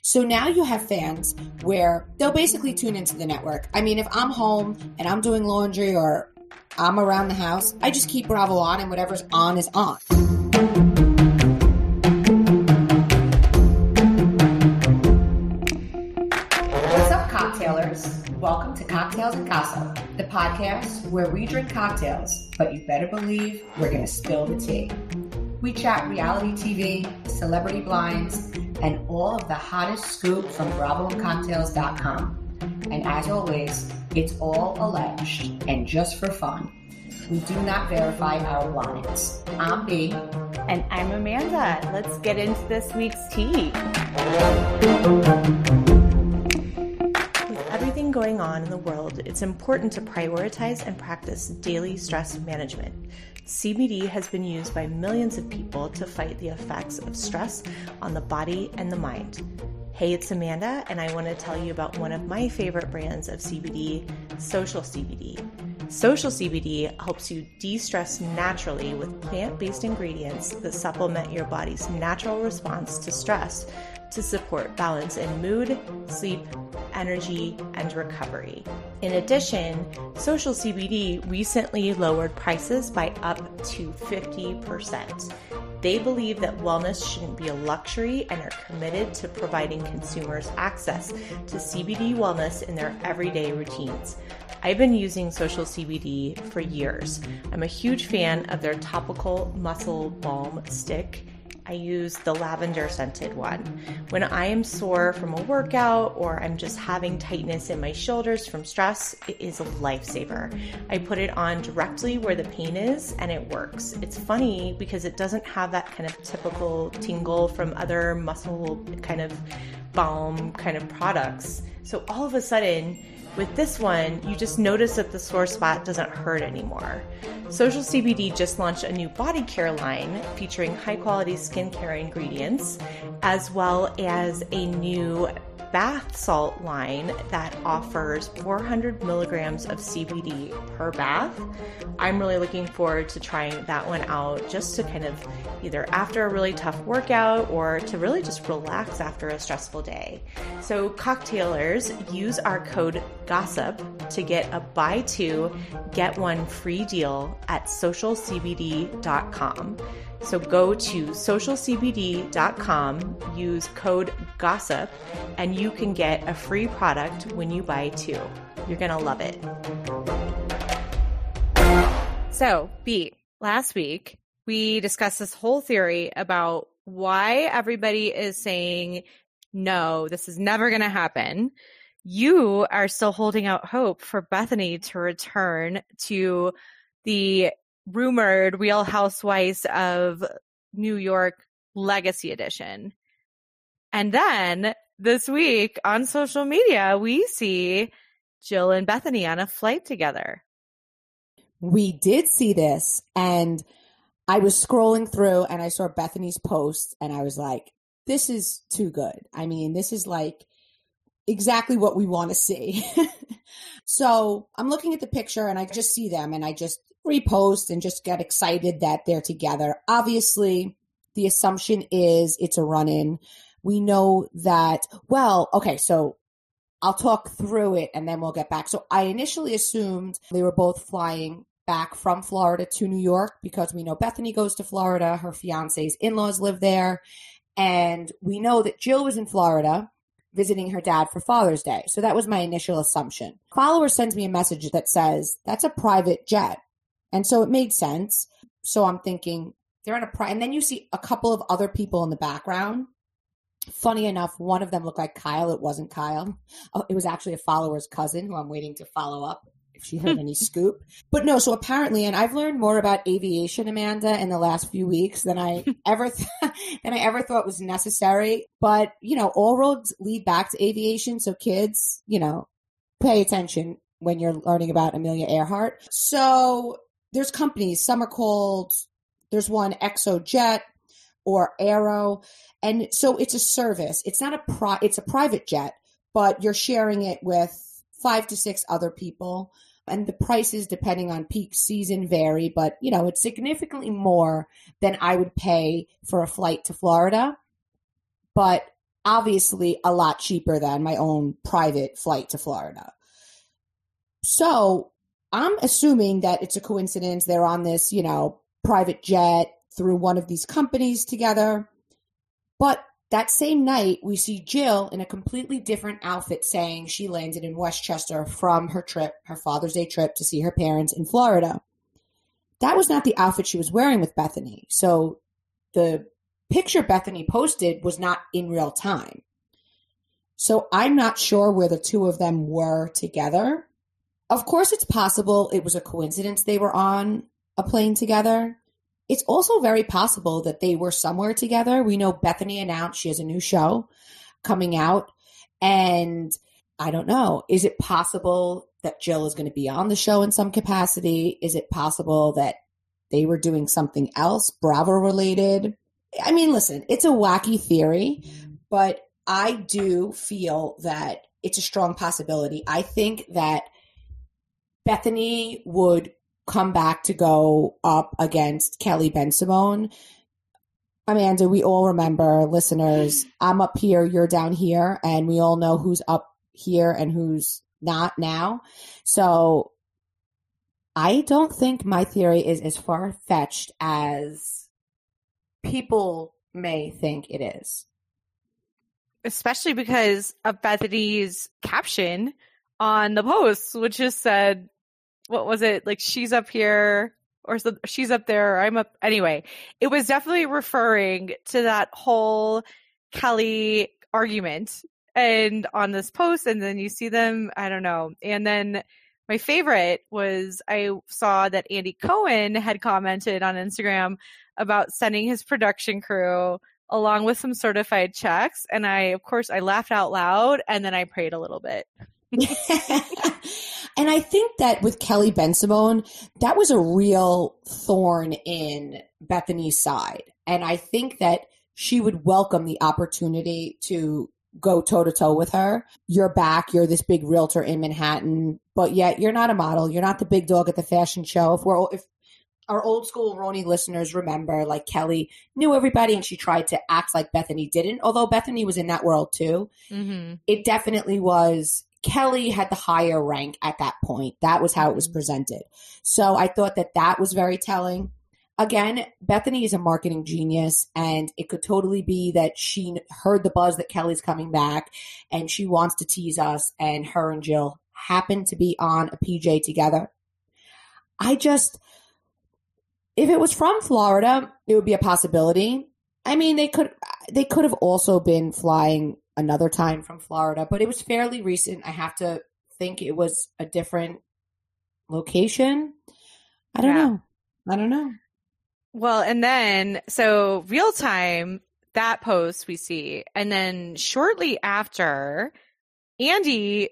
So now you have fans where they'll basically tune into the network. I mean, if I'm home and I'm doing laundry or I'm around the house, I just keep Bravo on and whatever's on is on. What's up, cocktailers? Welcome to Cocktails and Gossip, the podcast where we drink cocktails, but you better believe we're going to spill the tea. We chat reality TV, celebrity blinds, and all of the hottest scoop from BravoCocktails.com. And as always, it's all alleged and just for fun. We do not verify our blinds. I'm B. And I'm Amanda. Let's get into this week's tea. Going on in the world, it's important to prioritize and practice daily stress management. CBD has been used by millions of people to fight the effects of stress on the body and the mind. Hey, it's Amanda, and I want to tell you about one of my favorite brands of CBD, Social CBD. Social CBD helps you de stress naturally with plant based ingredients that supplement your body's natural response to stress to support balance in mood, sleep, energy, and recovery. In addition, Social CBD recently lowered prices by up to 50%. They believe that wellness shouldn't be a luxury and are committed to providing consumers access to CBD wellness in their everyday routines. I've been using Social CBD for years. I'm a huge fan of their topical muscle balm stick I use the lavender scented one. When I am sore from a workout or I'm just having tightness in my shoulders from stress, it is a lifesaver. I put it on directly where the pain is and it works. It's funny because it doesn't have that kind of typical tingle from other muscle kind of balm kind of products. So all of a sudden, with this one, you just notice that the sore spot doesn't hurt anymore. Social CBD just launched a new body care line featuring high quality skincare ingredients, as well as a new bath salt line that offers 400 milligrams of CBD per bath. I'm really looking forward to trying that one out just to kind of either after a really tough workout or to really just relax after a stressful day. So, cocktailers, use our code GOSSIP to get a buy two, get one free deal at socialcbd.com. So go to socialcbd.com, use code GOSSIP, and you can get a free product when you buy two. You're going to love it. So, B, last week we discussed this whole theory about why everybody is saying, no, this is never going to happen. You are still holding out hope for Bethany to return to the rumored Real Housewives of New York Legacy Edition. And then this week on social media, we see Jill and Bethany on a flight together. We did see this, and I was scrolling through and I saw Bethany's post, and I was like, this is too good. I mean, this is like exactly what we want to see. so I'm looking at the picture and I just see them and I just repost and just get excited that they're together. Obviously, the assumption is it's a run in. We know that, well, okay, so I'll talk through it and then we'll get back. So I initially assumed they were both flying back from Florida to New York because we know Bethany goes to Florida, her fiance's in laws live there. And we know that Jill was in Florida visiting her dad for Father's Day. So that was my initial assumption. Follower sends me a message that says, that's a private jet. And so it made sense. So I'm thinking they're in a pri- and then you see a couple of other people in the background. Funny enough, one of them looked like Kyle. It wasn't Kyle. Oh, it was actually a follower's cousin who I'm waiting to follow up if she heard any scoop. But no, so apparently, and I've learned more about aviation, Amanda, in the last few weeks than I ever th- than I ever thought was necessary. But you know, all roads lead back to aviation. So kids, you know, pay attention when you're learning about Amelia Earhart. So there's companies, some are called, there's one XOJET or Aero. And so it's a service. It's not a pri- it's a private jet, but you're sharing it with five to six other people. And the prices, depending on peak season, vary, but you know, it's significantly more than I would pay for a flight to Florida. But obviously a lot cheaper than my own private flight to Florida. So I'm assuming that it's a coincidence. They're on this, you know, private jet through one of these companies together. But that same night, we see Jill in a completely different outfit saying she landed in Westchester from her trip, her Father's Day trip to see her parents in Florida. That was not the outfit she was wearing with Bethany. So the picture Bethany posted was not in real time. So I'm not sure where the two of them were together. Of course, it's possible it was a coincidence they were on a plane together. It's also very possible that they were somewhere together. We know Bethany announced she has a new show coming out. And I don't know. Is it possible that Jill is going to be on the show in some capacity? Is it possible that they were doing something else, Bravo related? I mean, listen, it's a wacky theory, but I do feel that it's a strong possibility. I think that Bethany would come back to go up against Kelly Bensimon. Amanda, we all remember, listeners, I'm up here, you're down here, and we all know who's up here and who's not now. So I don't think my theory is as far fetched as people may think it is. Especially because of Bethany's caption on the post, which just said, what was it? Like, she's up here or she's up there. I'm up. Anyway, it was definitely referring to that whole Kelly argument and on this post. And then you see them, I don't know. And then my favorite was I saw that Andy Cohen had commented on Instagram about sending his production crew along with some certified checks. And I, of course, I laughed out loud and then I prayed a little bit. and I think that with Kelly Bensimon, that was a real thorn in Bethany's side. And I think that she would welcome the opportunity to go toe to toe with her. You're back, you're this big realtor in Manhattan, but yet you're not a model. You're not the big dog at the fashion show. If we're if our old school RHONY listeners remember, like Kelly knew everybody and she tried to act like Bethany didn't, although Bethany was in that world too. Mm-hmm. It definitely was. Kelly had the higher rank at that point. That was how it was mm-hmm. presented. So I thought that that was very telling. Again, Bethany is a marketing genius, and it could totally be that she heard the buzz that Kelly's coming back and she wants to tease us, and her and Jill happen to be on a PJ together. I just, if it was from Florida, it would be a possibility. I mean, they could they could have also been flying another time from Florida, but it was fairly recent. I have to think it was a different location. I don't yeah. know. I don't know. Well, and then so real time that post we see, and then shortly after, Andy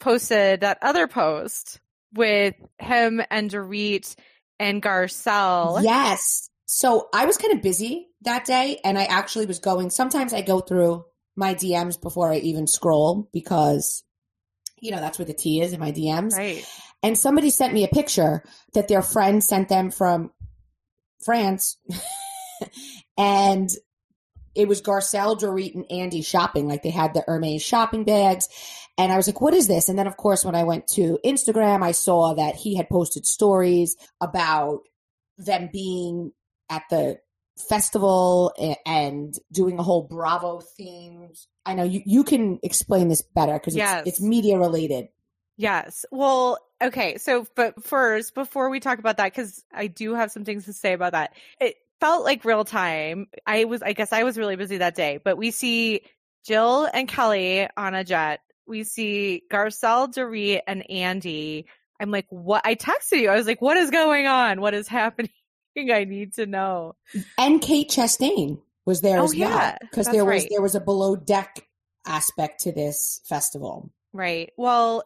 posted that other post with him and Dorit and Garcelle. Yes. So I was kind of busy that day and I actually was going, sometimes I go through my DMs before I even scroll because, you know, that's where the tea is in my DMs. Right. And somebody sent me a picture that their friend sent them from France. and it was Garcelle, Dorit, and Andy shopping. Like they had the Hermes shopping bags. And I was like, what is this? And then, of course, when I went to Instagram, I saw that he had posted stories about them being at the festival and doing a whole Bravo themes. I know you, you can explain this better because it's, yes. it's media related. Yes. Well, okay. So, but first, before we talk about that, because I do have some things to say about that, it felt like real time. I was, I guess I was really busy that day, but we see Jill and Kelly on a jet. We see Garcelle, Dorit, and Andy. I'm like, what? I texted you. I was like, what is going on? What is happening? I need to know. And Kate Chastain was there oh, as well because there was right. there was a below deck aspect to this festival. Right. Well,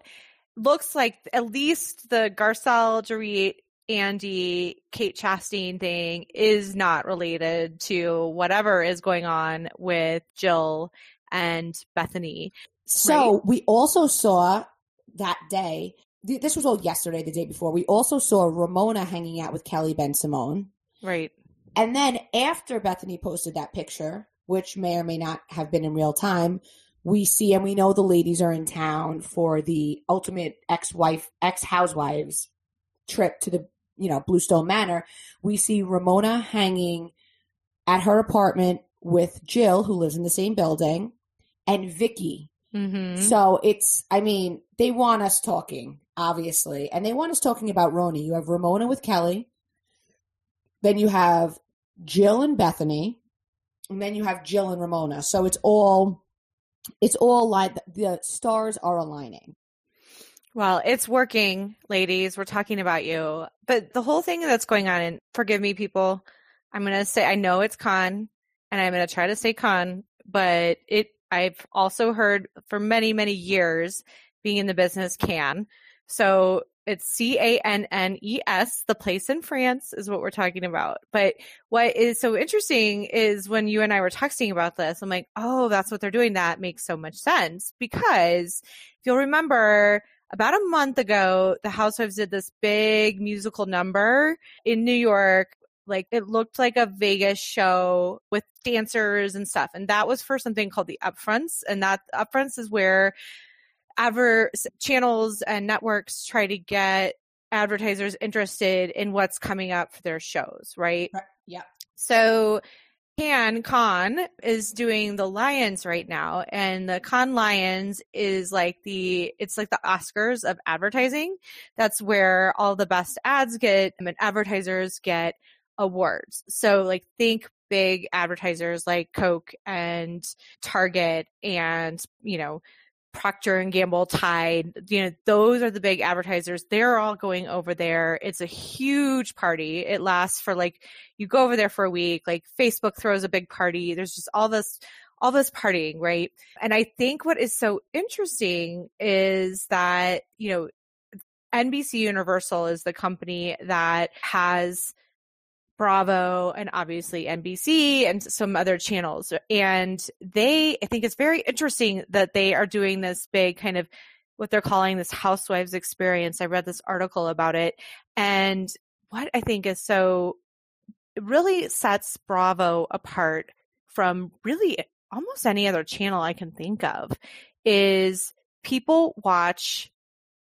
looks like at least the Garcelle, Dorit, Andy, Kate Chastain thing is not related to whatever is going on with Jill and Bethany. So right? we also saw that day. This was all yesterday, the day before. We also saw Ramona hanging out with Kelly Bensimon. Right. And then after Bethany posted that picture which may or may not have been in real time, we see and we know the ladies are in town for the ultimate ex-wife, ex-housewives trip to the, you know, Bluestone Manor. We see Ramona hanging at her apartment with Jill, who lives in the same building, and Vicky. Mm-hmm. So it's, I mean, they want us talking, obviously, and they want us talking about RHONY. You have Ramona with Kelly, then you have Jill and Bethany, and then you have Jill and Ramona. So it's all, it's all like the stars are aligning. Well, it's working, ladies. We're talking about you. But the whole thing that's going on, and forgive me, people, I'm going to say, I know it's con, and I'm going to try to say con, but it, I've also heard for many, many years being in the business can. So it's C A N N E S, the place in France is what we're talking about. But what is so interesting is when you and I were texting about this, I'm like, oh, that's what they're doing. That makes so much sense because if you'll remember, about a month ago, the Housewives did this big musical number in New York. Like it looked like a Vegas show with dancers and stuff. And that was for something called the upfronts. And that upfronts is where adver channels and networks try to get advertisers interested in what's coming up for their shows, right? Right. Yeah. So Can Con is doing the Lions right now, and the Cannes Lions is like the it's like the Oscars of advertising. That's where all the best ads get I and advertisers get awards. So like think big advertisers like Coke and Target and you know Procter and Gamble, Tide, you know, those are the big advertisers. They're all going over there. It's a huge party. It lasts for like, you go over there for a week, like Facebook throws a big party. There's just all this, all this partying, right? And I think what is so interesting is that, you know, NBC Universal is the company that has Bravo and obviously NBC and some other channels. And they, I think it's very interesting that they are doing this big kind of what they're calling this housewives experience. I read this article about it. And what I think is so, really sets Bravo apart from really almost any other channel I can think of is people watch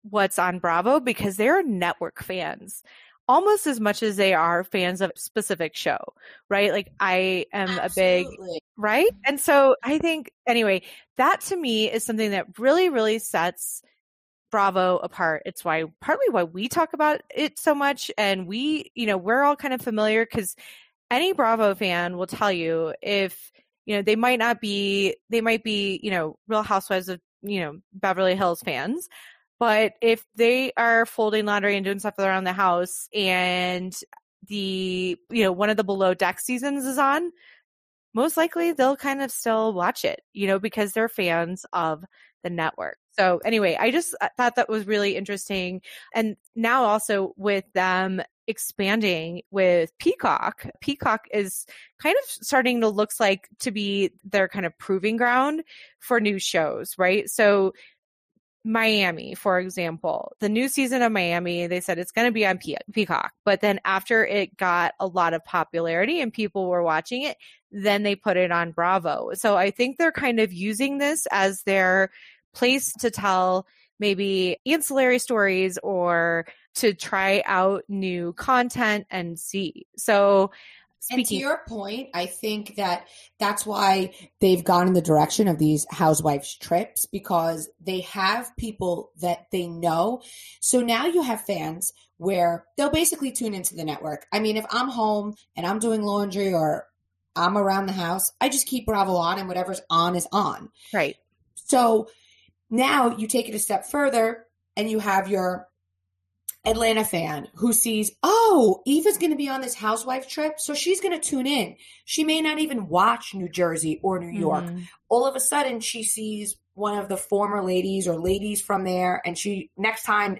what's on Bravo because they're network fans almost as much as they are fans of a specific show, right? Like I am Absolutely. a big, right? And so I think, anyway, that to me is something that really, really sets Bravo apart. It's why, partly why we talk about it so much. And we, you know, we're all kind of familiar because any Bravo fan will tell you if, you know, they might not be, they might be, you know, Real Housewives of, you know, Beverly Hills fans, but if they are folding laundry and doing stuff around the house and the, you know, one of the below deck seasons is on, most likely they'll kind of still watch it, you know, because they're fans of the network. So anyway, I just uh, thought that was really interesting. And now also with them expanding with Peacock, Peacock is kind of starting to looks like to be their kind of proving ground for new shows, right? So Miami, for example, the new season of Miami, they said it's going to be on Pe- Peacock. But then after it got a lot of popularity and people were watching it, then they put it on Bravo. So I think they're kind of using this as their place to tell maybe ancillary stories or to try out new content and see. So and to your point, I think that that's why they've gone in the direction of these housewives trips because they have people that they know. So now you have fans where they'll basically tune into the network. I mean, if I'm home and I'm doing laundry or I'm around the house, I just keep Bravo on and whatever's on is on. Right. So now you take it a step further and you have your Atlanta fan who sees, oh, Eva's going to be on this housewife trip, so she's going to tune in. She may not even watch New Jersey or New York. Mhm. All of a sudden, she sees one of the former ladies or ladies from there, and she next time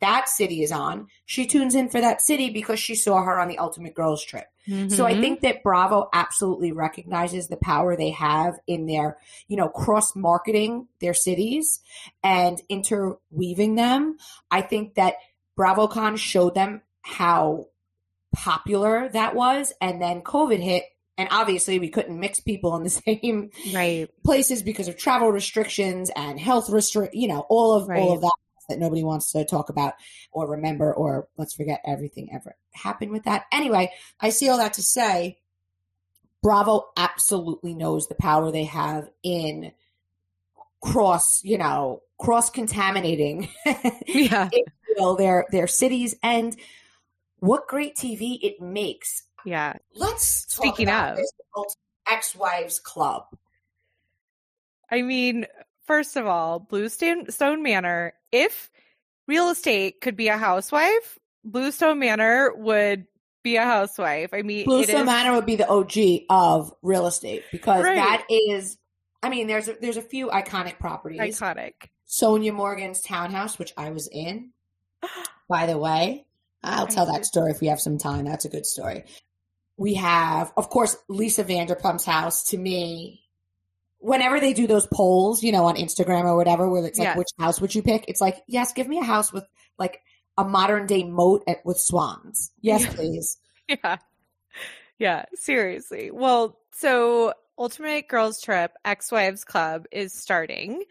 that city is on, she tunes in for that city because she saw her on the Ultimate Girls trip. So I Mhm. think that Bravo absolutely recognizes the power they have in their, you know, cross marketing their cities and interweaving them. I think that BravoCon showed them how popular that was, and then COVID hit, And obviously, we couldn't mix people in the same Right. places because of travel restrictions and health restrict, you know, all of all of that that nobody wants to talk about or remember or let's forget everything ever happened with that. Anyway, I see all that to say Bravo absolutely knows the power they have in cross, you know, cross contaminating Yeah. their their cities and what great TV it makes. Yeah. Let's talk Speaking about of. ex-wives club. I mean, first of all, Bluestone Stone Manor, if real estate could be a housewife, Bluestone Manor would be a housewife. I mean, Bluestone is- Manor would be the OG of real estate because Right. that is. I mean, there's a, there's a few iconic properties. iconic. Sonja Morgan's townhouse, which I was in. By the way, I'll tell that story if we have some time. That's a good story. We have, of course, Lisa Vanderpump's house. To me, whenever they do those polls, you know, on Instagram or whatever, where it's like, Yes. which house would you pick? It's like, yes, give me a house with like a modern day moat at, with swans. Yes, Yeah. please. Yeah. Yeah, seriously. Well, so Ultimate Girls Trip Ex Wives Club is starting.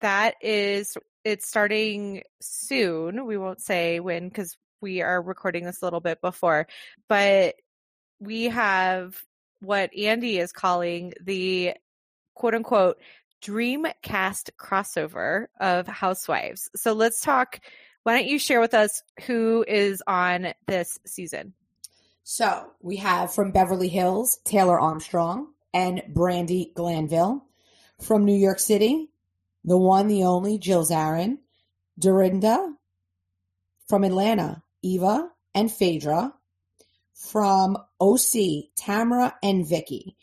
That is, it's starting soon. We won't say when because we are recording this a little bit before, but we have what Andy is calling the quote unquote Dreamcast crossover of Housewives. So let's talk. Why don't you share with us who is on this season? So we have from Beverly Hills, Taylor Armstrong and Brandi Glanville. From New York City, the one, the only Jill Zarin, Dorinda. From Atlanta, Eva and Phaedra. From OC, Tamra and Vicky.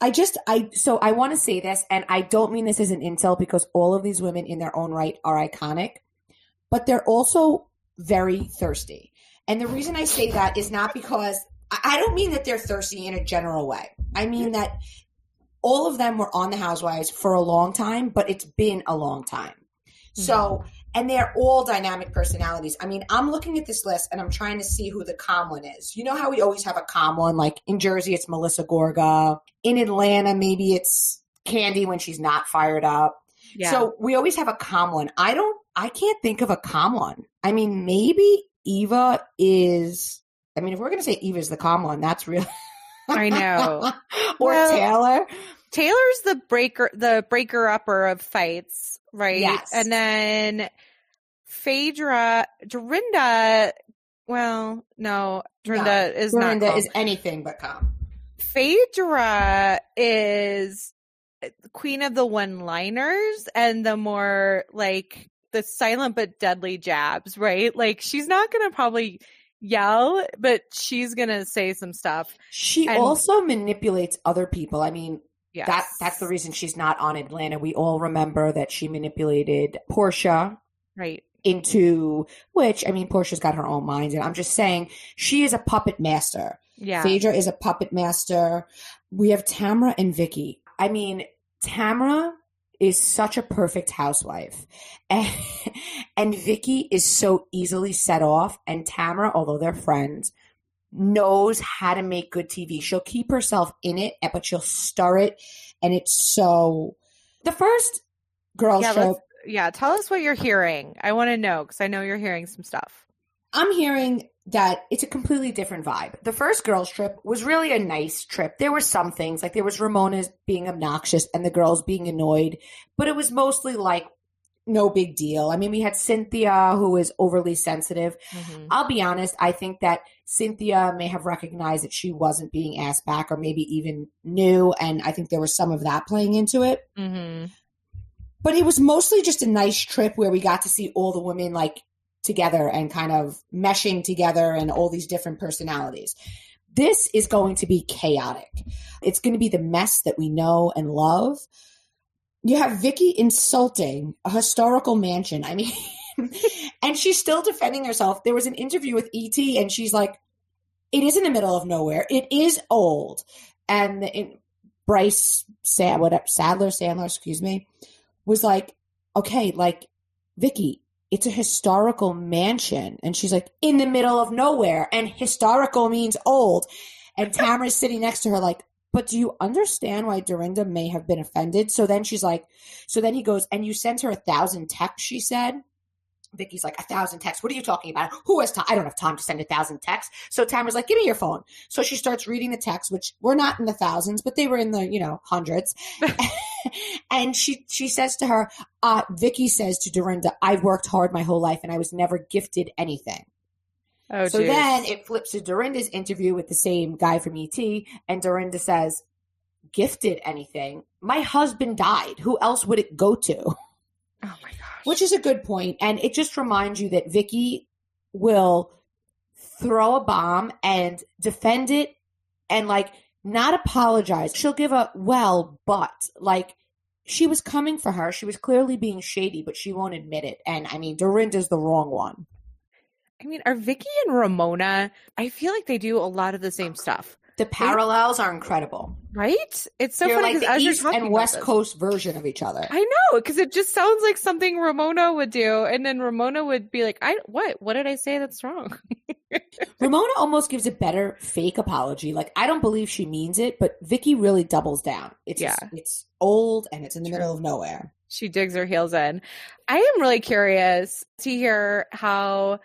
I just, I, so I want to say this, and I don't mean this as an insult because all of these women in their own right are iconic, but they're also very thirsty. And the reason I say that is not because I I don't mean that they're thirsty in a general way. I mean that all of them were on the Housewives for a long time, but it's been a long time. So, hmm. and they're all dynamic personalities. I mean, I'm looking at this list and I'm trying to see who the calm one is. You know how we always have a calm one? Like in Jersey, it's Melissa Gorga. In Atlanta, maybe it's Candy when she's not fired up. Yeah. So we always have a calm one. I don't, I can't think of a calm one. I mean, maybe Eva is, I mean, if we're going to say Eva's the calm one, that's real. I know. or Well, Taylor. Taylor's the breaker, the breaker upper of fights, right? Yes. And then Phaedra, Dorinda. Well, no, Dorinda is Dorinda not. Dorinda is anything but calm. Phaedra is queen of the one-liners and the more like the silent but deadly jabs, right? Like she's not gonna probably yell, but she's gonna say some stuff. She And- also manipulates other people. I mean, Yes. that that's the reason she's not on Atlanta. We all remember that she manipulated Portia right. into which I mean Portia's got her own mind and I'm just saying she is a puppet master. Yeah. Phaedra is a puppet master. We have Tamra and Vicky. I mean, Tamra is such a perfect housewife. And, and Vicky is so easily set off. And Tamra, although they're friends, knows how to make good TV. She'll keep herself in it, eh, but she'll stir it. And it's so. The first girl Yeah, show, yeah, tell us what you're hearing. I want to know because I know you're hearing some stuff. I'm hearing that it's a completely different vibe. The first girls trip was really a nice trip. There were some things like there was Ramona being obnoxious and the girls being annoyed, but it was mostly like no big deal. I mean, we had Cynthia who is overly sensitive. Mhm. I'll be honest, I think that Cynthia may have recognized that she wasn't being asked back or maybe even knew and I think there was some of that playing into it. Mhm. But it was mostly just a nice trip where we got to see all the women like together and kind of meshing together and all these different personalities. This is going to be chaotic. It's going to be the mess that we know and love. You have Vicky insulting a historical mansion. I mean, and she's still defending herself. There was an interview with ET and she's like, it is in the middle of nowhere. It is old. And in, Brice Sad, Sadler, Sandler, excuse me, was like, okay, like, Vicky, it's a historical mansion. And she's like, in the middle of nowhere. And historical means old. And Tamra's sitting next to her, like, but do you understand why Dorinda may have been offended? So then she's like, so then he goes, and you sent her a thousand texts, she said. Vicky's like, a thousand texts. What are you talking about? Who has time? I don't have time to send a thousand texts. So Tamra's like, give me your phone. So she starts reading the texts, which were not in the thousands, but they were in the, you know, hundreds. and she, she says to her, uh, Vicky says to Dorinda, I've worked hard my whole life and I was never gifted anything. Oh, so geez. then it flips to Dorinda's interview with the same guy from ET, and Dorinda says, Gifted anything? My husband died. Who else would it go to? oh my gosh. Which is a good point, and it just reminds you that Vicky will throw a bomb and defend it and like not apologize. She'll give a well, but like she was coming for her. She was clearly being shady, but she won't admit it. And I mean, Dorinda's the wrong one. I mean, are Vicky and Ramona? I feel like they do a lot of the same stuff, The parallels are incredible. right? It's so They're funny like the as East and West Coast version of each other. I know because it just sounds like something Ramona would do, and then Ramona would be like, "I what? What did I say that's wrong?" Ramona almost gives a better fake apology. Like I don't believe she means it, but Vicky really doubles down. It's Yeah. it's old and it's in the True. middle of nowhere. she digs her heels in. I am really curious to hear how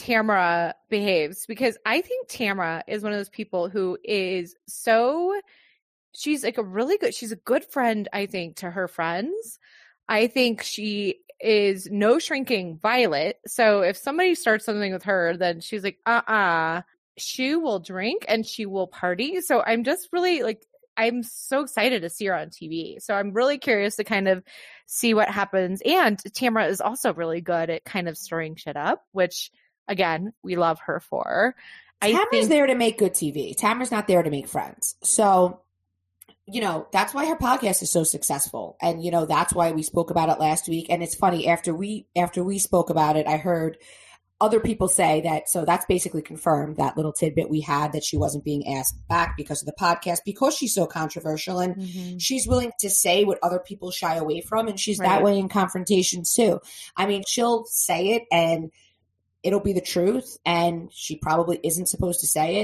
Tamra behaves because I think Tamra is one of those people who is so she's like a really good she's a good friend I think to her friends. I think she is no shrinking violet. So if somebody starts something with her then she's like uh-uh she will drink and she will party. So I'm just really like I'm so excited to see her on TV. So I'm really curious to kind of see what happens. And Tamra is also really good at kind of stirring shit up, which again, we love her for. I Tamra's think there to make good TV. Tamra's not there to make friends. So, you know, that's why her podcast is so successful. And, you know, that's why we spoke about it last week. And it's funny, after we after we spoke about it, I heard other people say that so that's basically confirmed that little tidbit we had that she wasn't being asked back because of the podcast because she's so controversial and Mhm. she's willing to say what other people shy away from and she's Right. that way in confrontations too i mean she'll say it and it'll be the truth and she probably isn't supposed to say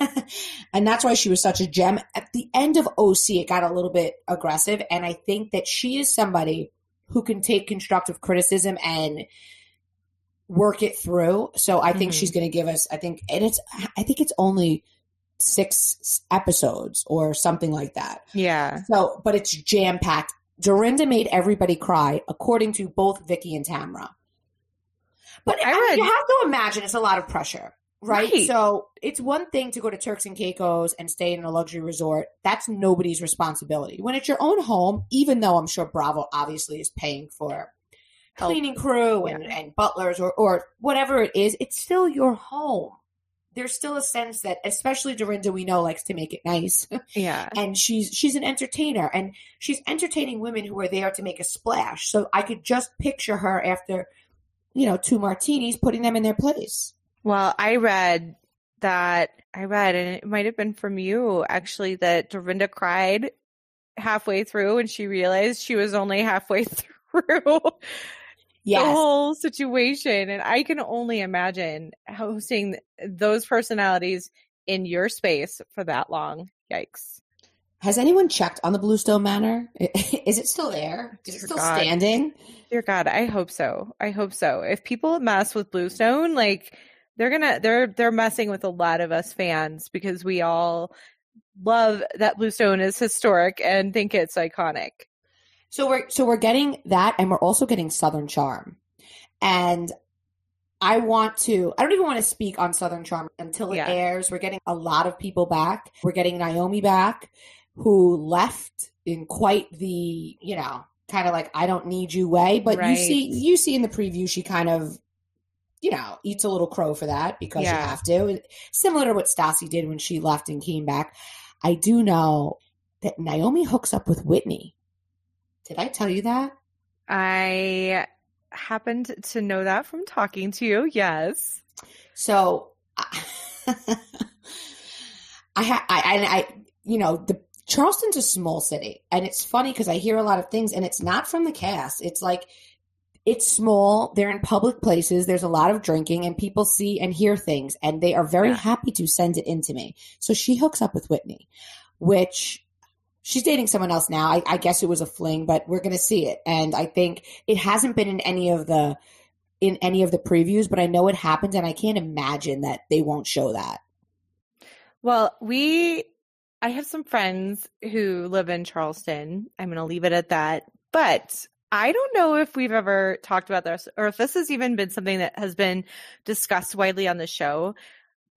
it and that's why she was such a gem at the end of oc it got a little bit aggressive and i think that she is somebody who can take constructive criticism and work it through so i think Mhm. she's going to give us i think and it's i think it's only six episodes or something like that Yeah. so, but it's jam packed. Dorinda made everybody cry, according to both Vicky and Tamra. But I I mean, you have to imagine it's a lot of pressure, right? Right. So it's one thing to go to Turks and Caicos and stay in a luxury resort. That's nobody's responsibility. When it's your own home, even though I'm sure Bravo obviously is paying for cleaning crew and, and butlers or, or whatever it is, it's still your home. There's still a sense that, especially Dorinda, we know likes to make it nice Yeah. and she's she's an entertainer and she's entertaining women who are there to make a splash so i could just picture her after you know two martinis putting them in their place Well, I read that I read, and it might have been from you actually, that Dorinda cried halfway through and she realized she was only halfway through yes the whole situation. And I can only imagine hosting those personalities in your space for that long. Yikes. Has anyone checked on the bluestone manor is it still there is it still God. standing Dear God, I hope so. I hope so. If people mess with Bluestone, like they're gonna they're they're messing with a lot of us fans because we all love that Bluestone is historic and think it's iconic. so we're so we're getting that and we're also getting southern charm and I want to, I don't even want to speak on Southern Charm until it Yeah. airs. We're getting a lot of people back. We're getting Naomi back, who left in quite the, you know, kind of like, I don't need you way. But you see, you see in the preview, she kind of, you know, eats a little crow for that because you have to. Similar to what Stassi did when she left and came back. I do know that Naomi hooks up with Whitney. Did I tell you that? I happened to know that from talking to you. Yes. So I, I, I, I, you know, the Charleston's a small city, and it's funny because I hear a lot of things, and it's not from the cast. It's like it's small. They're in public places. There's a lot of drinking, and people see and hear things, and they are very Yeah. happy to send it in to me. So she hooks up with Whitney, which she's dating someone else now. I, I guess it was a fling, but we're going to see it. And I think it hasn't been in any of the in any of the previews, but I know it happened, and I can't imagine that they won't show that. Well, we, I have some friends who live in Charleston. I'm going to leave it at that. But I don't know if we've ever talked about this or if this has even been something that has been discussed widely on the show.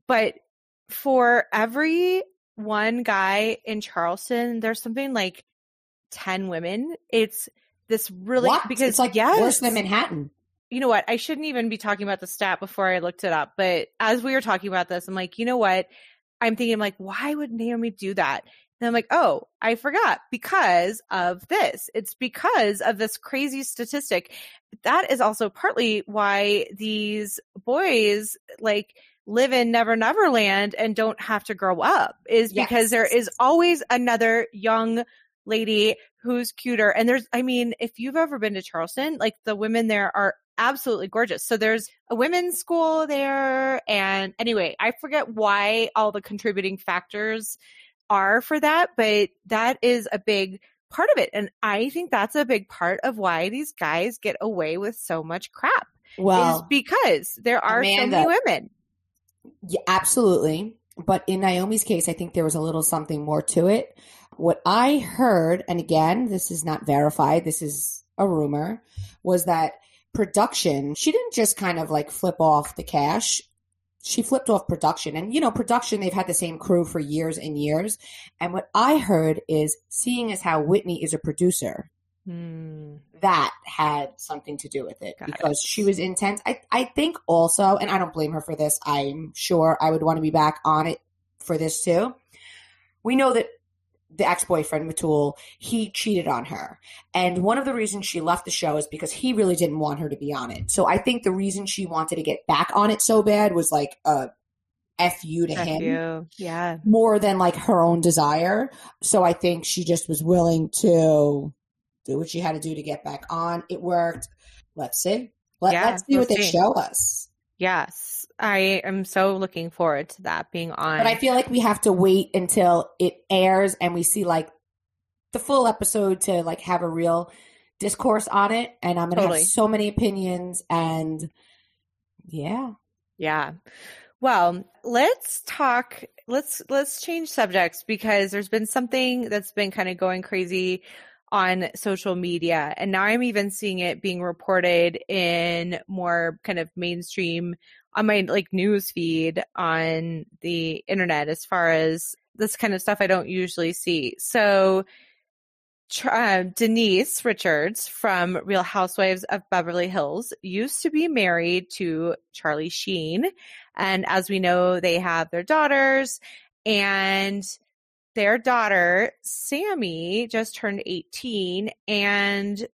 But for every one guy in Charleston, there's something like 10 women. It's this really, what? because it's like yes, worse than Manhattan. you know what? I shouldn't even be talking about the stat before I looked it up. But as we were talking about this, I'm like, you know what? I'm thinking, like, why would Naomi do that? And I'm like, oh, I forgot because of this. It's because of this crazy statistic. That is also partly why these boys like live in Never Never Land and don't have to grow up is because there is always another young lady who's cuter. And there's, I mean, if you've ever been to Charleston, like the women there are absolutely gorgeous. So there's a women's school there. And anyway, I forget why all the contributing factors are for that, but that is a big part of it. And I think that's a big part of why these guys get away with so much crap is Well, because there are so many women. Yeah, absolutely. But in Naomi's case, I think there was a little something more to it. What I heard, and again, this is not verified, this is a rumor, was that production, she didn't just kind of like flip off the cash. She flipped off production. And, you know, production, they've had the same crew for years and years. And what I heard is seeing as how Whitney is a producer, Hmm. that had something to do with it Got it. because she was intense. I, I think also, and I don't blame her for this, I'm sure I would want to be back on it for this too. We know that the ex boyfriend, Metul, he cheated on her. And one of the reasons she left the show is because he really didn't want her to be on it. So I think the reason she wanted to get back on it so bad was like a F you to F him you. Yeah. more than like her own desire. So I think she just was willing to do what she had to do to get back on. It worked. Let's see. Let, Yeah, let's see we'll what they show us. Yes. I am so looking forward to that being on. But I feel like we have to wait until it airs and we see like the full episode to like have a real discourse on it. And I'm gonna Totally. have so many opinions and yeah. Yeah. Well, let's talk let's let's change subjects because there's been something that's been kind of going crazy on social media and now I'm even seeing it being reported in more kind of mainstream on my like news feed on the internet as far as this kind of stuff I don't usually see. So uh, Denise Richards from Real Housewives of Beverly Hills used to be married to Charlie Sheen. And as we know, they have their daughters and their daughter, Sami, just turned 18 and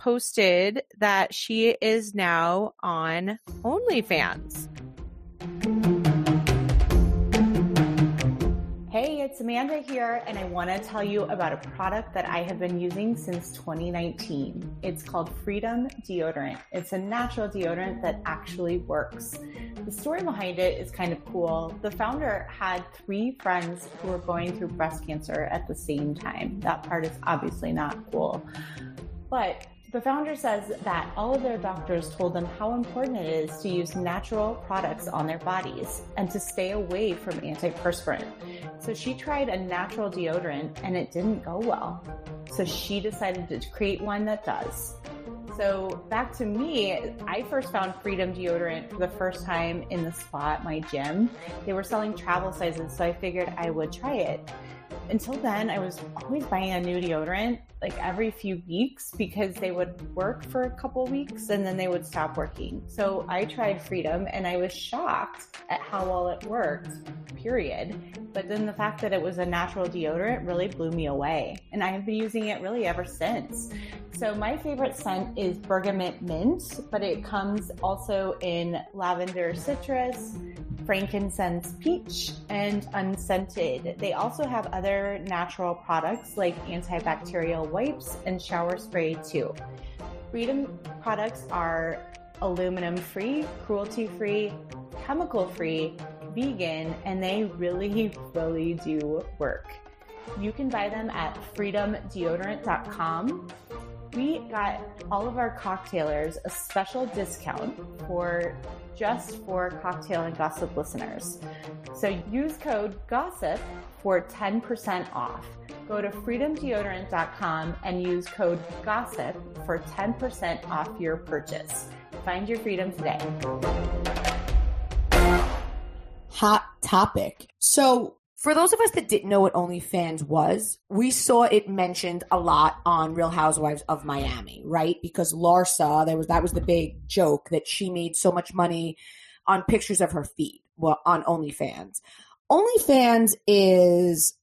posted that she is now on OnlyFans. Hey, it's Amanda here, and I want to tell you about a product that I have been using since 2019. It's called Freedom Deodorant. It's a natural deodorant that actually works. The story behind it is kind of cool. The founder had three friends who were going through breast cancer at the same time. That part is obviously not cool. But the founder says that all of their doctors told them how important it is to use natural products on their bodies and to stay away from antiperspirant. So she tried a natural deodorant and it didn't go well. So she decided to create one that does. So back to me, I first found Freedom deodorant for the first time in the spa at my gym. They were selling travel sizes, so I figured I would try it. Until then, I was always buying a new deodorant like every few weeks because they would work for a couple weeks and then they would stop working. So I tried Freedom and I was shocked at how well it worked, period. But then the fact that it was a natural deodorant really blew me away. And I have been using it really ever since. So my favorite scent is bergamot mint, but it comes also in lavender citrus, frankincense peach, and unscented. They also have other natural products like antibacterial wipes and shower spray too. Freedom products are aluminum free, cruelty free, chemical free, vegan, and they really, really do work. You can buy them at freedomdeodorant.com. We got all of our cocktailers a special discount for just for cocktail and gossip listeners. So use code GOSSIP for 10% off. Go to freedomdeodorant.com and use code GOSSIP for 10% off your purchase. Find your freedom today. Hot topic. So, for those of us that didn't know what OnlyFans was, we saw it mentioned a lot on Real Housewives of Miami, right? Because Larsa, there was that was the big joke that she made so much money on pictures of her feet, well, on OnlyFans. OnlyFans is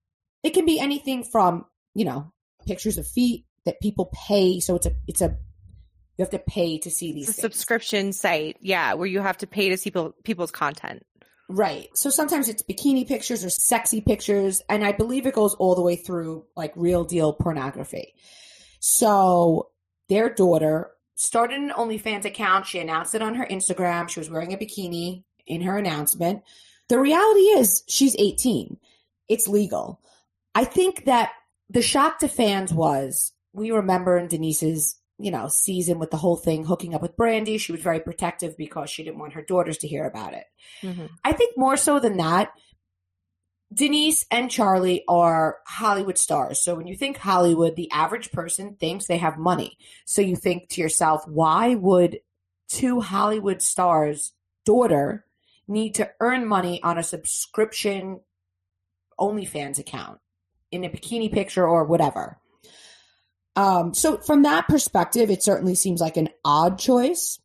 it can be anything from you know pictures of feet that people pay. So it's a it's a you have to pay to see these subscription site, yeah, where you have to pay to see people, people's content. Right. So sometimes it's bikini pictures or sexy pictures, and I believe it goes all the way through like real deal pornography. So their daughter started an OnlyFans account. She announced it on her Instagram. She was wearing a bikini in her announcement. The reality is she's 18. It's legal. I think that the shock to fans was we remember in Denise's you know season with the whole thing hooking up with Brandi. She was very protective because she didn't want her daughters to hear about it. Mm-hmm. I think more so than that, Denise and Charlie are Hollywood stars. So when you think Hollywood, the average person thinks they have money. So you think to yourself, why would two Hollywood stars' daughter need to earn money on a subscription OnlyFans account in a bikini picture or whatever? Um, so from that perspective, it certainly seems like an odd choice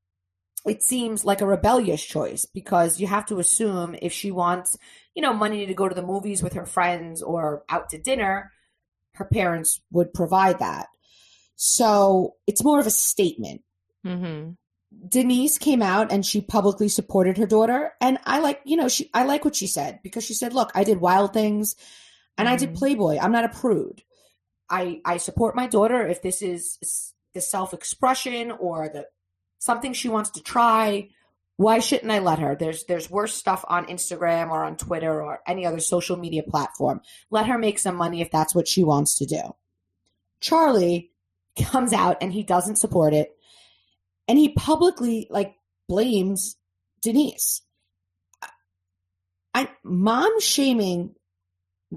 it seems like a rebellious choice because you have to assume if she wants, you know, money to go to the movies with her friends or out to dinner, her parents would provide that. So it's more of a statement. Mm-hmm. Denise came out and she publicly supported her daughter. And I like, you know, she I like what she said because she said, look, I did wild things and I did Mhm. Playboy. I'm not a prude. I I support my daughter if this is the self-expression or the something she wants to try. Why shouldn't I let her? There's there's worse stuff on Instagram or on Twitter or any other social media platform. Let her make some money if that's what she wants to do. Charlie comes out and he doesn't support it and he publicly like blames Denise. I mom shaming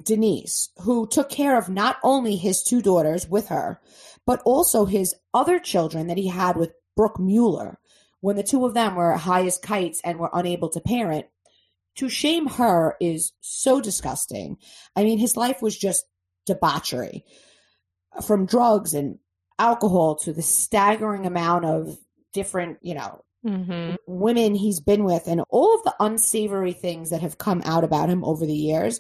Denise, who took care of not only his two daughters with her, but also his other children that he had with Brooke Mueller, when the two of them were high as kites and were unable to parent. To shame her is so disgusting. I mean, his life was just debauchery from drugs and alcohol to the staggering amount of different, you know, Mm-hmm. women he's been with and all of the unsavory things that have come out about him over the years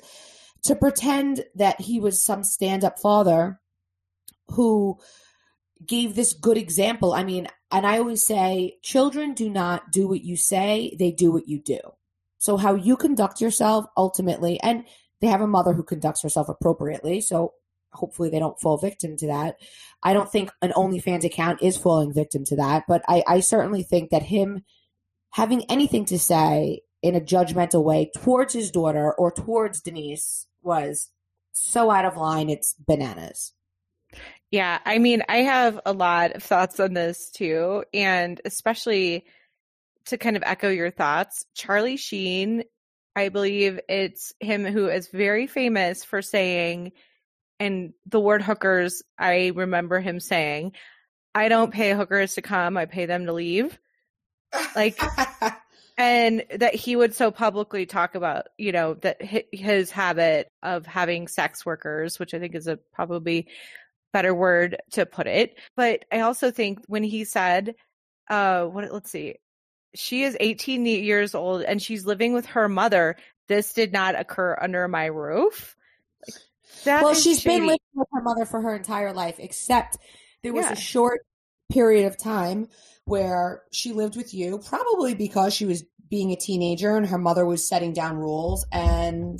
to pretend that he was some stand-up father who gave this good example. I mean and i always say children do not do what you say they do what you do. So how you conduct yourself ultimately and they have a mother who conducts herself appropriately so hopefully they don't fall victim to that. I don't think an onlyfans account is falling victim to that but i, I certainly think that him having anything to say in a judgmental way towards his daughter or towards denise was so out of line it's bananas Yeah, I mean, I have a lot of thoughts on this too, and especially to kind of echo your thoughts, Charlie Sheen, I believe it's him who is very famous for saying, and the word hookers, I remember him saying, I don't pay hookers to come, I pay them to leave. Like, and that he would so publicly talk about you know that his habit of having sex workers which i think is a probably better word to put it. But i also think when he said uh what let's see she is 18 years old and she's living with her mother this did not occur under my roof. That well she's been living with her mother for her entire life except there was Yeah. a short period of time where she lived with you probably because she was being a teenager and her mother was setting down rules and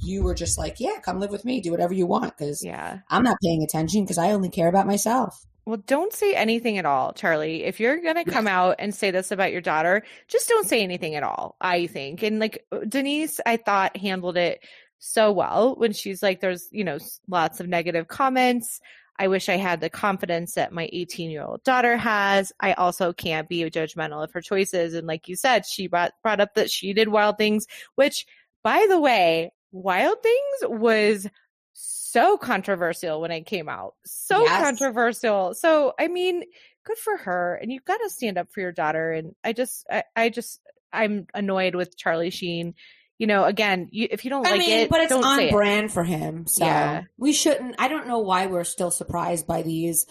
you were just like yeah come live with me do whatever you want because yeah i'm not paying attention because i only care about myself Well, don't say anything at all, Charlie. If you're to come out and say this about your daughter, just don't say anything at all, I think. And like uh, Denise, I thought handled it so well when she's like, there's, you know, lots of negative comments. I wish I had the confidence that my 18 year old daughter has. I also can't be judgmental of her choices. And like you said, she brought, brought up that she did wild things, which by the way, wild things was so controversial when it came out. So yes. controversial. So, I mean, good for her. And you've got to stand up for your daughter. And I just, I, I just, I'm annoyed with Charlie Sheen you know, again, you, if you don't I like mean, it, but it's on brand for him. So yeah. we shouldn't. I don't know why we're still surprised by these,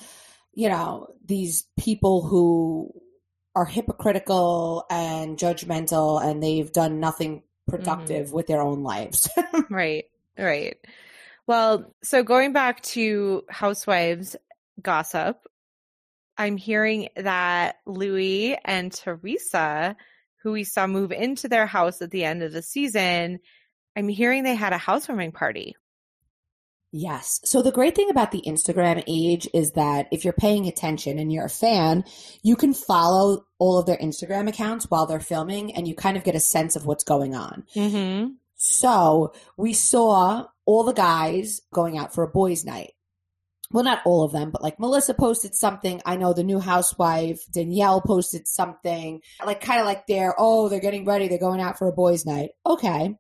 you know, these people who are hypocritical and judgmental, and they've done nothing productive mm-hmm. with their own lives. right. Right. Well, so going back to housewives gossip, I'm hearing that Louis and Teresa who we saw move into their house at the end of the season, I'm hearing they had a housewarming party. Yes. So the great thing about the Instagram age is that if you're paying attention and you're a fan, you can follow all of their Instagram accounts while they're filming and you kind of get a sense of what's going on. Mm-hmm. So we saw all the guys going out for a boys' night well, not all of them, but like Melissa posted something. I know the new housewife, Danielle posted something, like kind of like they're, oh, they're getting ready. They're going out for a boys' night. Okay.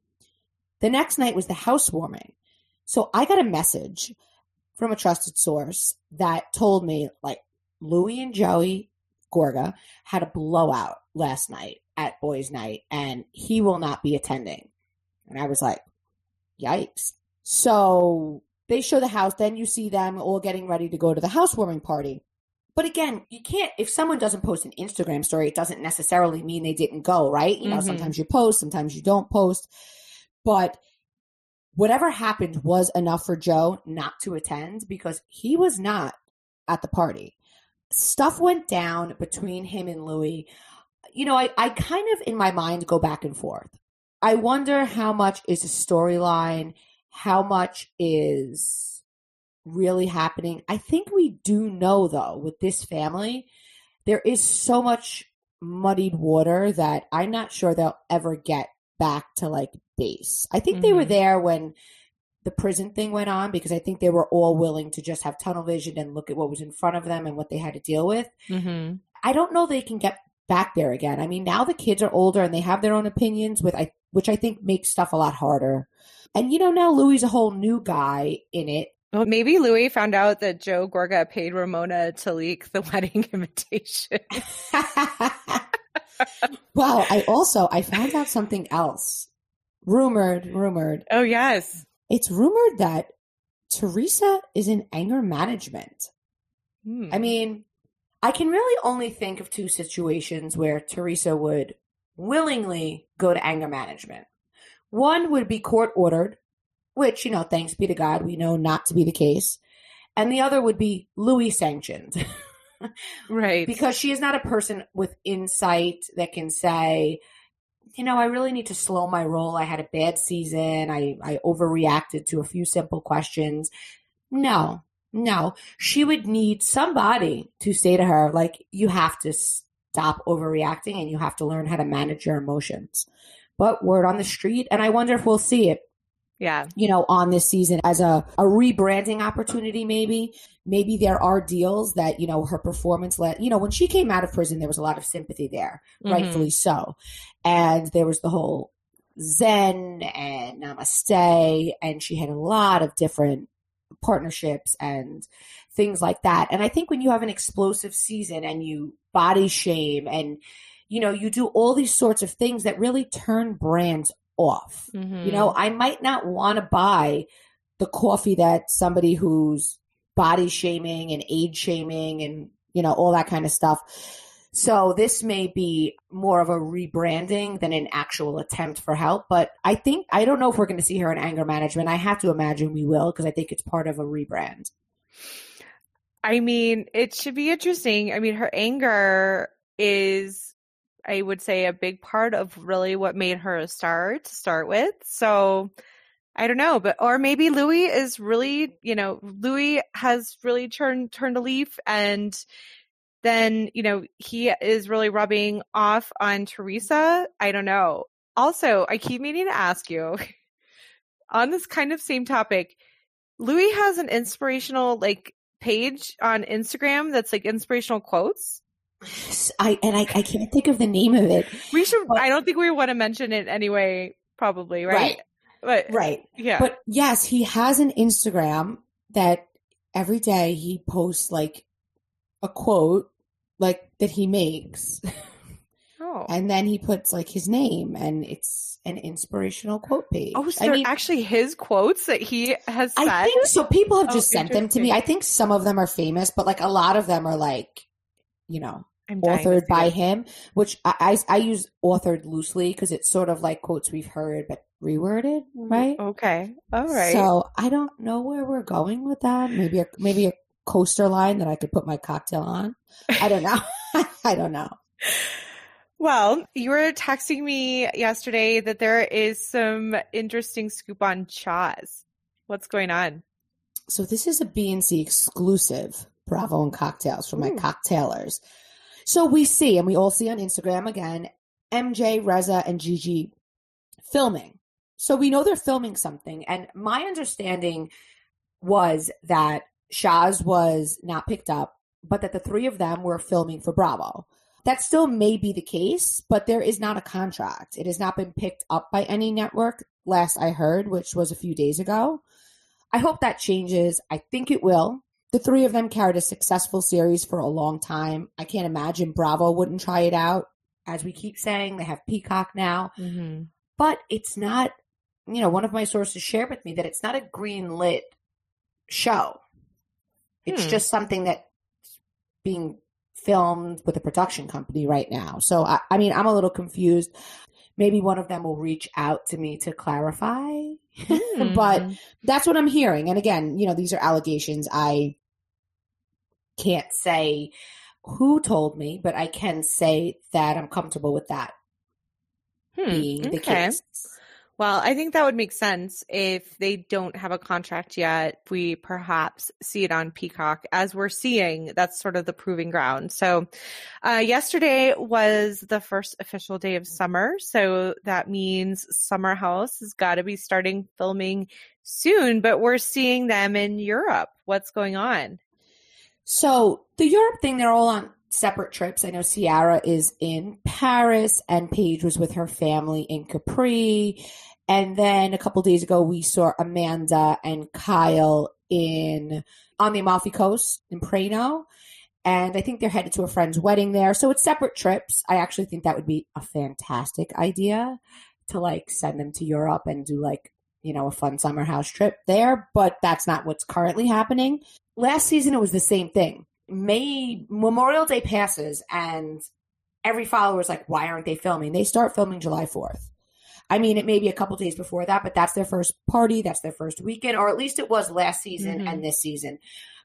The next night was the housewarming. So I got a message from a trusted source that told me like Louis and Joey Gorga had a blowout last night at boys' night and he will not be attending. And I was like, yikes. So they show the house, then you see them all getting ready to go to the housewarming party. But again, you can't, if someone doesn't post an Instagram story, it doesn't necessarily mean they didn't go, right? You know, mm-hmm. sometimes you post, sometimes you don't post. But whatever happened was enough for Joe not to attend because he was not at the party. Stuff went down between him and Louis. You know, I, I kind of in my mind go back and forth. I wonder how much is a storyline how much is really happening. I think we do know though with this family, there is so much muddied water that I'm not sure they'll ever get back to like base. I think mm-hmm. they were mm-hmm. there when the prison thing went on because I think they were all willing to just have tunnel vision and look at what was in front of them and what they had to deal with. Mm-hmm. I don't know they can get back there again. I mean, now the kids are older and they have their own opinions with I which I think makes stuff a lot harder. And you know, now Louis a whole new guy in it. Well, maybe Louis found out that Joe Gorga paid Ramona to leak the wedding invitation. well, I also I found out something else. Rumored, rumored. Oh yes. It's rumored that Teresa is in anger management. Hmm. I mean, I can really only think of two situations where Teresa would willingly go to anger management. One would be court ordered, which, you know, thanks be to God, we know not to be the case. And the other would be Louis sanctioned. right. Because she is not a person with insight that can say, you know, I really need to slow my roll. I had a bad season. I, I overreacted to a few simple questions. No, no. She would need somebody to say to her, like, you have to stop overreacting and you have to learn how to manage your emotions but word on the street. And I wonder if we'll see it. Yeah. You know, on this season as a, a rebranding opportunity, maybe. Maybe there are deals that, you know, her performance let, you know, when she came out of prison, there was a lot of sympathy there, mm-hmm. rightfully so. And there was the whole Zen and Namaste, and she had a lot of different partnerships and things like that. And I think when you have an explosive season and you body shame and you know, you do all these sorts of things that really turn brands off. Mm-hmm. You know, I might not want to buy the coffee that somebody who's body shaming and age shaming and, you know, all that kind of stuff. So this may be more of a rebranding than an actual attempt for help. But I think, I don't know if we're going to see her in anger management. I have to imagine we will because I think it's part of a rebrand. I mean, it should be interesting. I mean, her anger is I would say a big part of really what made her a star to start with. So I don't know, but or maybe Louis is really, you know, Louis has really turned turned a leaf and then, you know, he is really rubbing off on Teresa. I don't know. Also, I keep meaning to ask you on this kind of same topic. Louis has an inspirational like page on Instagram that's like inspirational quotes. I and I, I can't think of the name of it. We should. But, I don't think we want to mention it anyway. Probably right. Right. But right. Yeah. But yes, he has an Instagram that every day he posts like a quote like that he makes. Oh. And then he puts like his name and it's an inspirational quote page. Oh, so I mean, actually his quotes that he has said? I think so. People have oh, just oh, sent them to me. I think some of them are famous, but like a lot of them are like, you know, I'm authored by him, which I, I, I use authored loosely because it's sort of like quotes we've heard, but reworded, mm, right? Okay. All right. So I don't know where we're going with that. Maybe a, maybe a coaster line that I could put my cocktail on. I don't know. I don't know. Well, you were texting me yesterday that there is some interesting scoop on Shahs. What's going on? So this is a BNC exclusive Bravo and cocktails for my Ooh. cocktailers. So we see, and we all see on Instagram again, MJ, Reza, and Gigi filming. So we know they're filming something. And my understanding was that Shahs was not picked up, but that the three of them were filming for Bravo. That still may be the case, but there is not a contract. It has not been picked up by any network, last I heard, which was a few days ago. I hope that changes. I think it will. The three of them carried a successful series for a long time. I can't imagine Bravo wouldn't try it out. As we keep saying, they have Peacock now, Mm-hmm. but it's not, you know, one of my sources shared with me that it's not a green lit show. It's Hmm. just something that's being filmed with a production company right now. So, I, I mean, I'm a little confused. Maybe one of them will reach out to me to clarify, Hmm. but that's what I'm hearing. And again, you know, these are allegations. I can't say who told me, but I can say that I'm comfortable with that Hmm, being the okay. case. Well, I think that would make sense if they don't have a contract yet. We perhaps see it on Peacock as we're seeing. That's sort of the proving ground. So, uh, yesterday was the first official day of summer. So that means Summer House has got to be starting filming soon, but we're seeing them in Europe. What's going on? So the Europe thing, they're all on separate trips. I know Ciara is in Paris and Paige was with her family in Capri. And then a couple days ago, we saw Amanda and Kyle in on the Amalfi Coast in Praiano. And I think they're headed to a friend's wedding there. So it's separate trips. I actually think that would be a fantastic idea to like send them to Europe and do like, you know, a fun summer house trip there. But that's not what's currently happening. Last season, it was the same thing. May Memorial Day passes and every follower is like, why aren't they filming? They start filming July 4th. I mean, it may be a couple days before that, but that's their first party. That's their first weekend, or at least it was last season Mhm. and this season.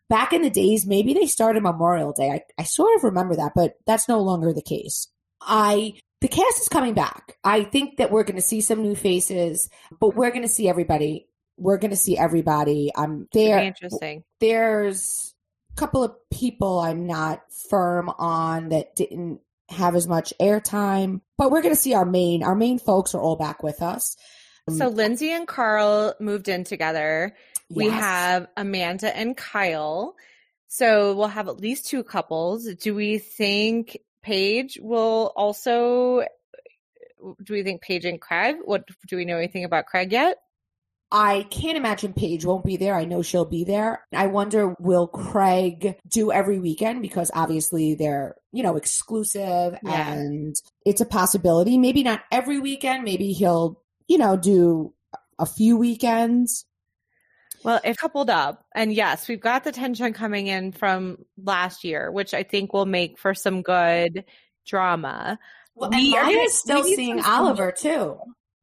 Back in the days, maybe they started Memorial Day. I, I sort of remember that, but that's no longer the case. I the cast is coming back. I think that we're going to see some new faces, but we're going to see everybody. We're going to see everybody. I'm Very there. interesting. There's a couple of people I'm not firm on that didn't have as much airtime, but we're going to see our main our main folks are all back with us. Um, so Lindsay and Carl moved in together. We have Amanda and Kyle. So we'll have at least two couples. Do we think Paige will also do we think Paige and Craig? What do we know anything about Craig yet? I can't imagine Paige won't be there. I know she'll be there. I wonder will Craig do every weekend because obviously they're, you know, exclusive Yeah. and it's a possibility. Maybe not every weekend. Maybe he'll, you know, do a few weekends. Well, it coupled up. And yes, we've got the tension coming in from last year, which I think will make for some good drama. Well, We are gonna- still seeing Oliver too.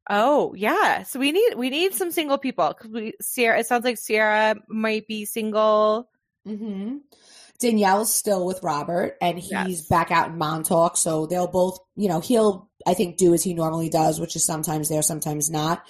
Oh yeah, so we need we need some single people because we Ciara. It sounds like Ciara might be single. Mm-hmm. Danielle's still with Robert, and he's Yes. back out in Montauk. So they'll both, you know, he'll I think do as he normally does, which is sometimes there, sometimes not.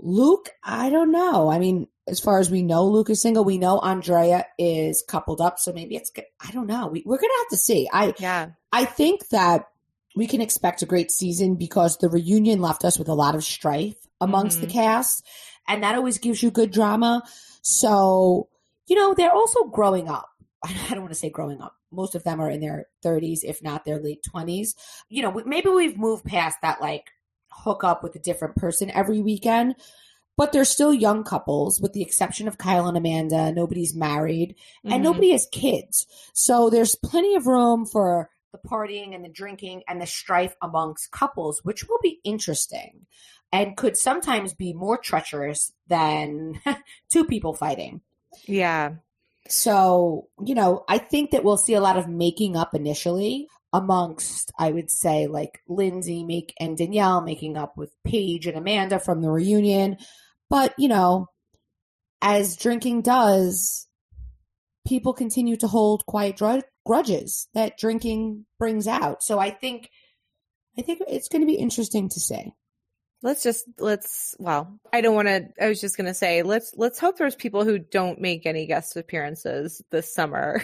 Luke, I don't know. I mean, as far as we know, Luke is single. We know Andrea is coupled up, so maybe it's good. I don't know. We, we're gonna have to see. I Yeah. I think that we can expect a great season because the reunion left us with a lot of strife amongst the Mhm. cast, and that always gives you good drama. So, you know, they're also growing up. I don't want to say growing up. Most of them are in their 30s, if not their late 20s. You know, maybe we've moved past that like hook up with a different person every weekend, but they're still young couples, with the exception of Kyle and Amanda. Nobody's married and Mhm. nobody has kids. So there's plenty of room for the partying and the drinking and the strife amongst couples, which will be interesting and could sometimes be more treacherous than two people fighting. Yeah. So, you know, I think that we'll see a lot of making up initially amongst, I would say, like Lindsay make and Danielle making up with Paige and Amanda from the reunion. But, you know, as drinking does, people continue to hold quiet grudges that drinking brings out. So I think, I think it's going to be interesting to see. Let's just let's well, I don't want to I was just going to say let's let's hope there's people who don't make any guest appearances this summer.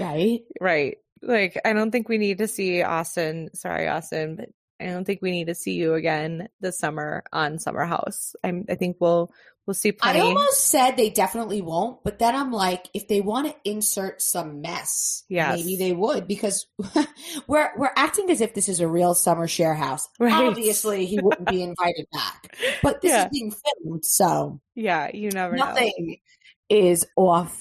Right? right. Like I don't think we need to see Austin, sorry Austin, but I don't think we need to see you again this summer on Summer House. I'm I think we'll we'll see plenty. I almost said they definitely won't, but then I'm like, if they want to insert some mess, Yes. maybe they would because we're we're acting as if this is a real summer share house. Right. Obviously, he wouldn't be invited back, but this Yeah. is being filmed, so yeah, you never know. nothing is off.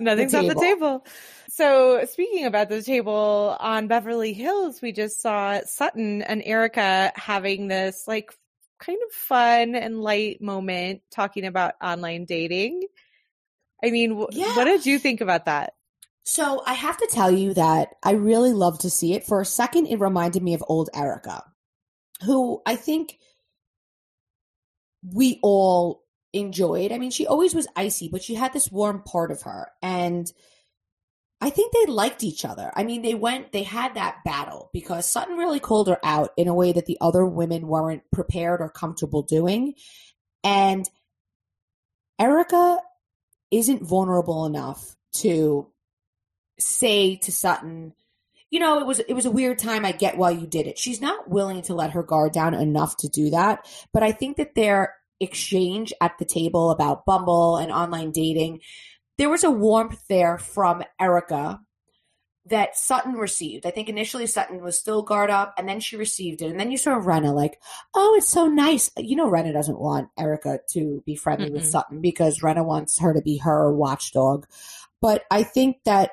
Nothing's off the table. So speaking about the table on Beverly Hills, we just saw Sutton and Erika having this like kind of fun and light moment talking about online dating. I mean, Yeah. what did you think about that? So I have to tell you that I really love to see it. For a second, it reminded me of old Erika, who I think we all enjoyed. I mean, she always was icy, but she had this warm part of her. And I think they liked each other. I mean, they went, they had that battle because Sutton really called her out in a way that the other women weren't prepared or comfortable doing. And Erika isn't vulnerable enough to say to Sutton, you know, it was it was a weird time. I get why you did it. She's not willing to let her guard down enough to do that. But I think that their exchange at the table about Bumble and online dating, there was a warmth there from Erika that Sutton received. I think initially Sutton was still guard up and then she received it. And then you saw Rinna like, oh, it's so nice. You know, Rinna doesn't want Erika to be friendly with Mm-mm. Sutton because Rinna wants her to be her watchdog. But I think that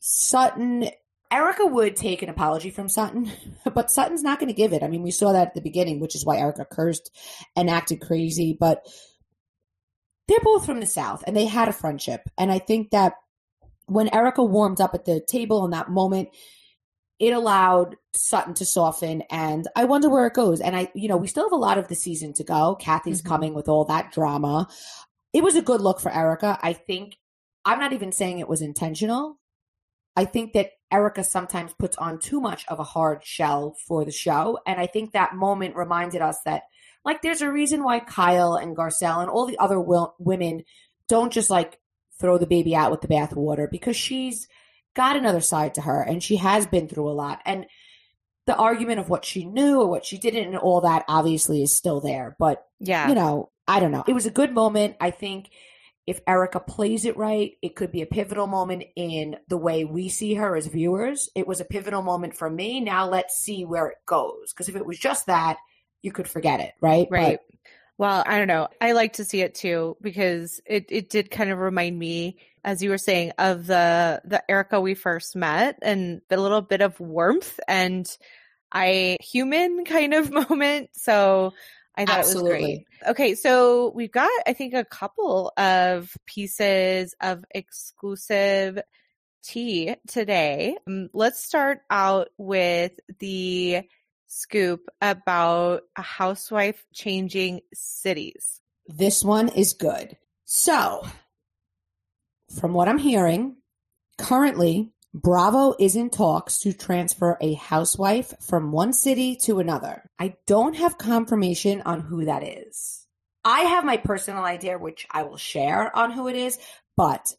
Sutton, Erika would take an apology from Sutton, but Sutton's not going to give it. I mean, we saw that at the beginning, which is why Erika cursed and acted crazy. But they're both from the South and they had a friendship. And I think that when Erika warmed up at the table in that moment, it allowed Sutton to soften. And I wonder where it goes. And I, you know, we still have a lot of the season to go. Kathy's Mhm. coming with all that drama. It was a good look for Erika. I think, I'm not even saying it was intentional. I think that Erika sometimes puts on too much of a hard shell for the show. And I think that moment reminded us that, like, there's a reason why Kyle and Garcelle and all the other wil- women don't just like throw the baby out with the bathwater because she's got another side to her and she has been through a lot. And the argument of what she knew or what she didn't and all that obviously is still there. But Yeah. you know, I don't know. It was a good moment. I think if Erika plays it right, it could be a pivotal moment in the way we see her as viewers. It was a pivotal moment for me. Now let's see where it goes. Because if it was just that, you could forget it, right? Right. Well, I don't know. I like to see it too because it, it did kind of remind me, as you were saying, of the the Erika we first met and the little bit of warmth and I human kind of moment. So I thought it was great. Okay, so we've got I think a couple of pieces of exclusive tea today. Um, let's start out with the scoop about a housewife changing cities. This one is good. So, from what I'm hearing, currently Bravo is in talks to transfer a housewife from one city to another. I don't have confirmation on who that is. I have my personal idea, which I will share on who it is, but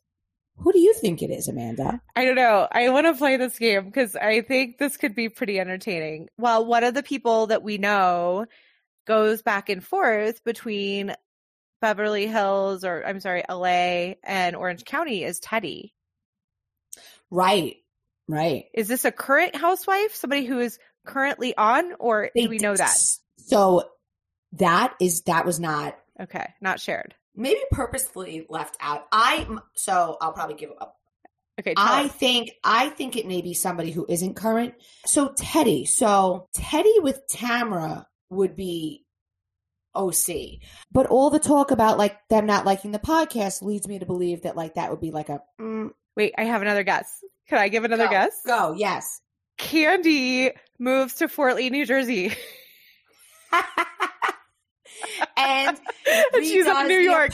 who do you think it is, Amanda? I don't know. I want to play this game because I think this could be pretty entertaining. Well, one of the people that we know goes back and forth between Beverly Hills or I'm sorry, LA and Orange County is Teddi. Right. Right. Is this a current housewife? Somebody who is currently on or They do we know that? So that is that was not Okay, not shared. Maybe purposefully left out. I so I'll probably give up. Okay, I us. think I think it may be somebody who isn't current. So Teddi, so Teddi with Tamra would be OC. But all the talk about like them not liking the podcast leads me to believe that like that would be like a mm, Wait, I have another guess. Can I give another go, guess? Go, yes. Kandi moves to Fort Lee, New Jersey. and she's up in New York.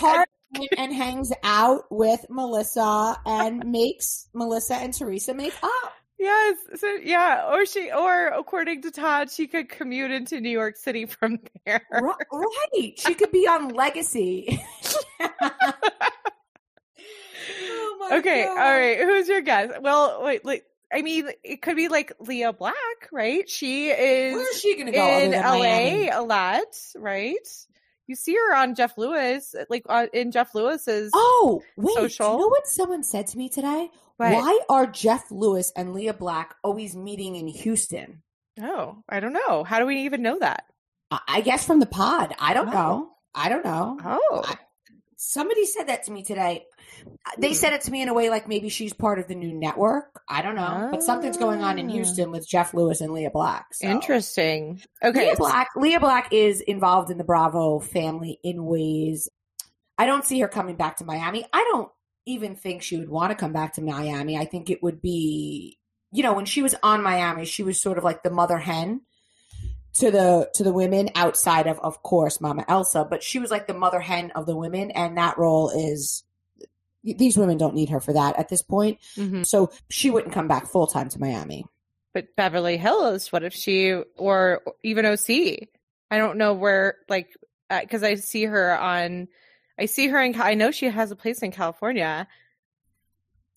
and hangs out with Melissa and makes Melissa and Teresa make up. Yes. So yeah, or she or according to Todd, she could commute into New York City from there. Right. She could be on Legacy. oh Okay, God. all right. Who's your guess? Well, wait, like I mean, it could be like Lea Black, right? She is Where's she going to go in LA a lot, right? You see her on Jeff Lewis, like uh, in Jeff Lewis's. Oh, wait. Social? You know what someone said to me today? What? Why are Jeff Lewis and Lea Black always meeting in Houston? Oh, I don't know. How do we even know that? I, I guess from the pod. I don't Oh. know. I don't know. Oh, I- Somebody said that to me today. They said it to me in a way like maybe she's part of the new network. I don't know. But something's going on in Ah. Houston with Jeff Lewis and Lea Black. so. interesting. Okay, Lea Black. Lea Black is involved in the Bravo family in ways. I don't see her coming back to Miami. I don't even think she would want to come back to Miami. I think it would be, you know, when she was on Miami, she was sort of like the mother hen to the to the women outside of, of course, Mama Elsa. But she was like the mother hen of the women, and that role is. These women don't need her for that at this point. Mhm. So she wouldn't come back full time to Miami. but Beverly Hills. What if she or even OC? I don't know where. Like, because I see her on. I see her in. I know she has a place in California.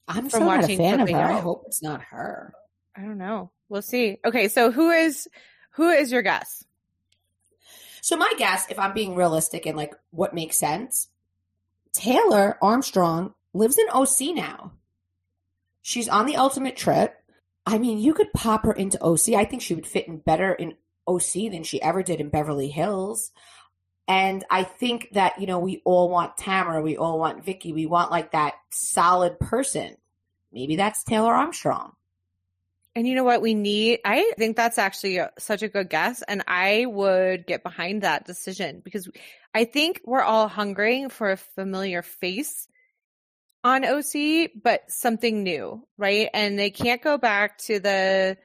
I'm From so not a watching fan of her. I hope it's not her. I don't know. We'll see. Okay, so who is who is your guess? So my guess, if I'm being realistic and like what makes sense, Taylor Armstrong lives in OC now. She's on the ultimate trip. I mean, you could pop her into OC. I think she would fit in better in OC than she ever did in Beverly Hills. And I think that, you know, we all want Tamra, we all want Vicki, we want like that solid person. Maybe that's Taylor Armstrong. And you know what we need? I think that's actually such a good guess, and I would get behind that decision because I think we're all hungering for a familiar face on OC, but something new, right? And they can't go back to the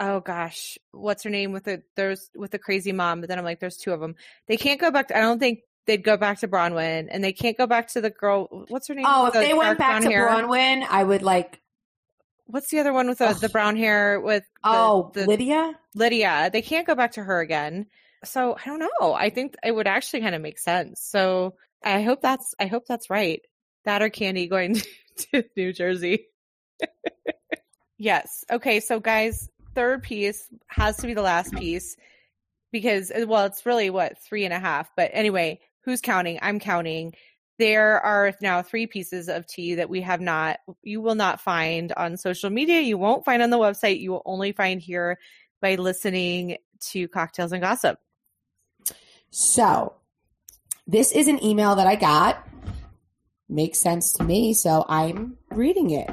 oh gosh, what's her name with the there's with the crazy mom, but then I'm like, there's two of them. They can't go back. To, I don't think they'd go back to Braunwyn, and they can't go back to the girl. What's her name? Oh, if the they went back to hair? Braunwyn, I would like, What's the other one with the, the brown hair with the, oh, the, Lydia? Lydia. They can't go back to her again. So I don't know. I think it would actually kind of make sense. So I hope that's I hope that's right. That or Kandi going to New Jersey. yes. Okay. So guys, third piece has to be the last piece because uh, well, it's really what three and a half. But anyway, who's counting? I'm counting. There are now three pieces of tea that we have not, you will not find on social media. You won't find on the website. You will only find here by listening to Cocktails and Gossip. So, this is an email that I got. Makes sense to me, so I'm reading it.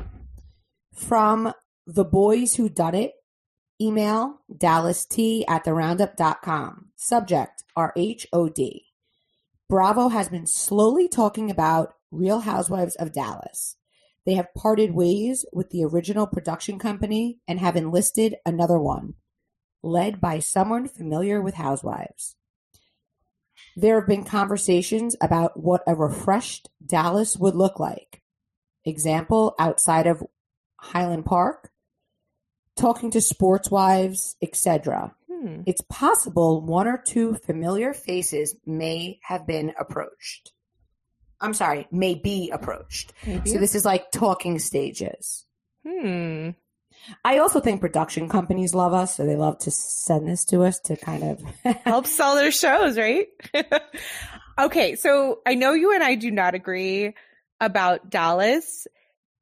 From the boys who done it, email Dallas T at the roundup.com. Subject RHOD. Bravo has been slowly talking about Real Housewives of Dallas. They have parted ways with the original production company and have enlisted another one, led by someone familiar with Housewives. There have been conversations about what a refreshed Dallas would look like. Example outside of Highland Park, talking to sports wives, etc. Hmm. It's possible one or two familiar faces may have been approached. I'm sorry, may be approached. Maybe. So this is like talking stages. Hmm. I also think production companies love us, so they love to send this to us to kind of Help sell their shows, right? okay, so I know you and I do not agree about Dallas.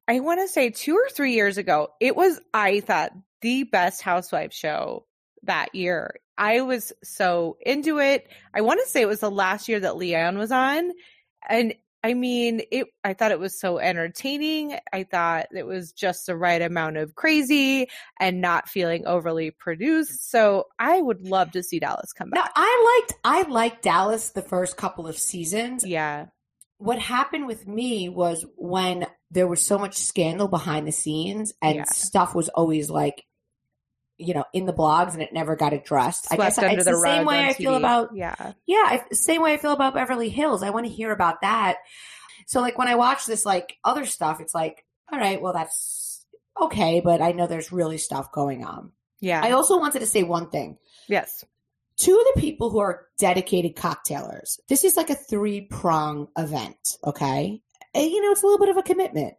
I want to say two or three years ago, it was, I thought, the best housewife show that year. I was so into it. I want to say it was the last year that LeeAnne was on. And I mean, it I thought it was so entertaining. I thought it was just the right amount of crazy and not feeling overly produced. So I would love to see Dallas come back. I liked I liked Dallas the first couple of seasons. Yeah. What happened with me was when there was so much scandal behind the scenes and Yeah. stuff was always like you know in the blogs and it never got addressed. I guess it's the the same way I feel about Yeah. yeah, I, same way I feel about Beverly Hills. I want to hear about that. So like when I watch this like other stuff, it's like, all right, well that's okay, but I know there's really stuff going on. Yeah. I also wanted to say one thing. yes. To the people who are dedicated cocktailers, this is like a three prong event, okay? And, you know, it's a little bit of a commitment.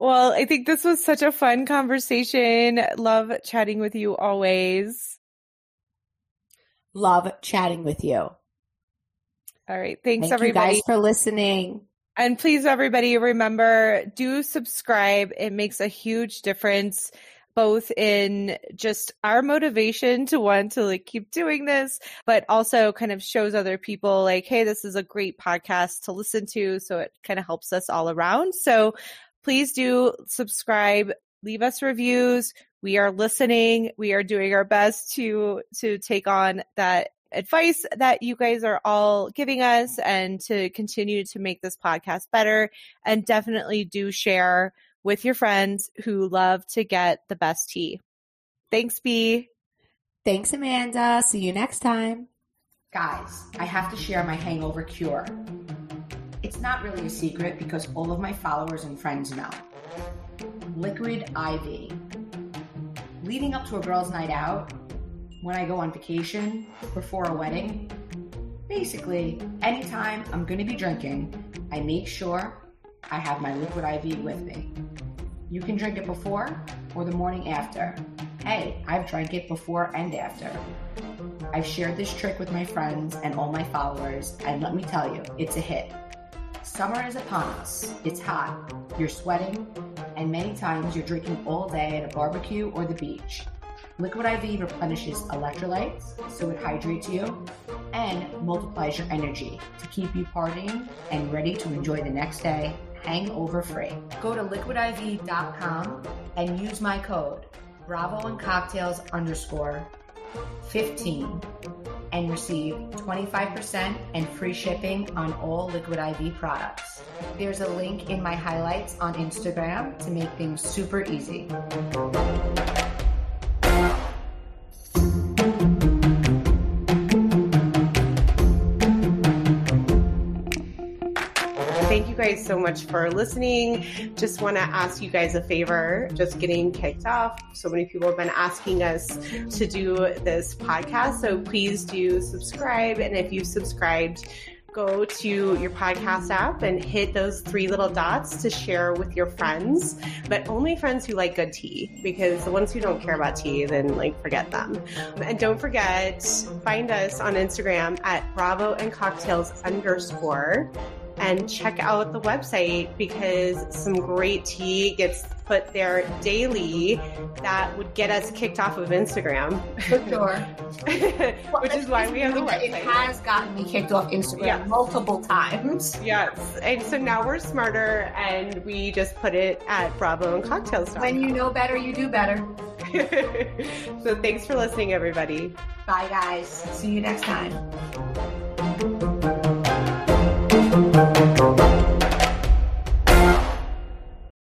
Well, I think this was such a fun conversation. Love chatting with you always. Love chatting with you. All right. Thanks, Thank everybody. you guys for listening. And please, everybody, remember do subscribe. It makes a huge difference, both in just our motivation to want to like keep doing this, but also kind of shows other people like, hey, this is a great podcast to listen to. So it kind of helps us all around. So please do subscribe, leave us reviews. We are listening. We are doing our best to to take on that advice that you guys are all giving us and to continue to make this podcast better. And definitely do share with your friends who love to get the best tea. Thanks, B. Thanks, Amanda. See you next time. Guys, I have to share my hangover cure. It's not really a secret because all of my followers and friends know. Liquid IV. Leading up to a girl's night out, when I go on vacation, before a wedding, basically, anytime I'm going to be drinking, I make sure I have my Liquid IV with me. You can drink it before or the morning after. Hey, I've drank it before and after. I've shared this trick with my friends and all my followers, and let me tell you, it's a hit. Summer is upon us. It's hot. You're sweating, and many times you're drinking all day at a barbecue or the beach. Liquid IV replenishes electrolytes, so it hydrates you, and multiplies your energy to keep you partying and ready to enjoy the next day hangover free. Go to liquidiv.com and use my code Bravo and Cocktails underscore 15 and receive 25% and free shipping on all Liquid IV products. There's a link in my highlights on Instagram to make things super easy. Guys so much for listening. Just want to ask you guys a favor. Just getting kicked off. So many people have been asking us to do this podcast. So please do subscribe. And if you've subscribed, go to your podcast app and hit those three little dots to share with your friends, but only friends who like good tea because the ones who don't care about tea, then like forget them. And don't forget, find us on Instagram at Bravo and Cocktails underscore and check out the website because some great tea gets put there daily that would get us kicked off of Instagram. For sure. Which is why we have the website. It has gotten me kicked off Instagram Yeah. multiple times. Yes. And so now we're smarter and we just put it at Bravo and Cocktails. When you know better, you do better. so thanks for listening, everybody. Bye, guys. See you next time. Música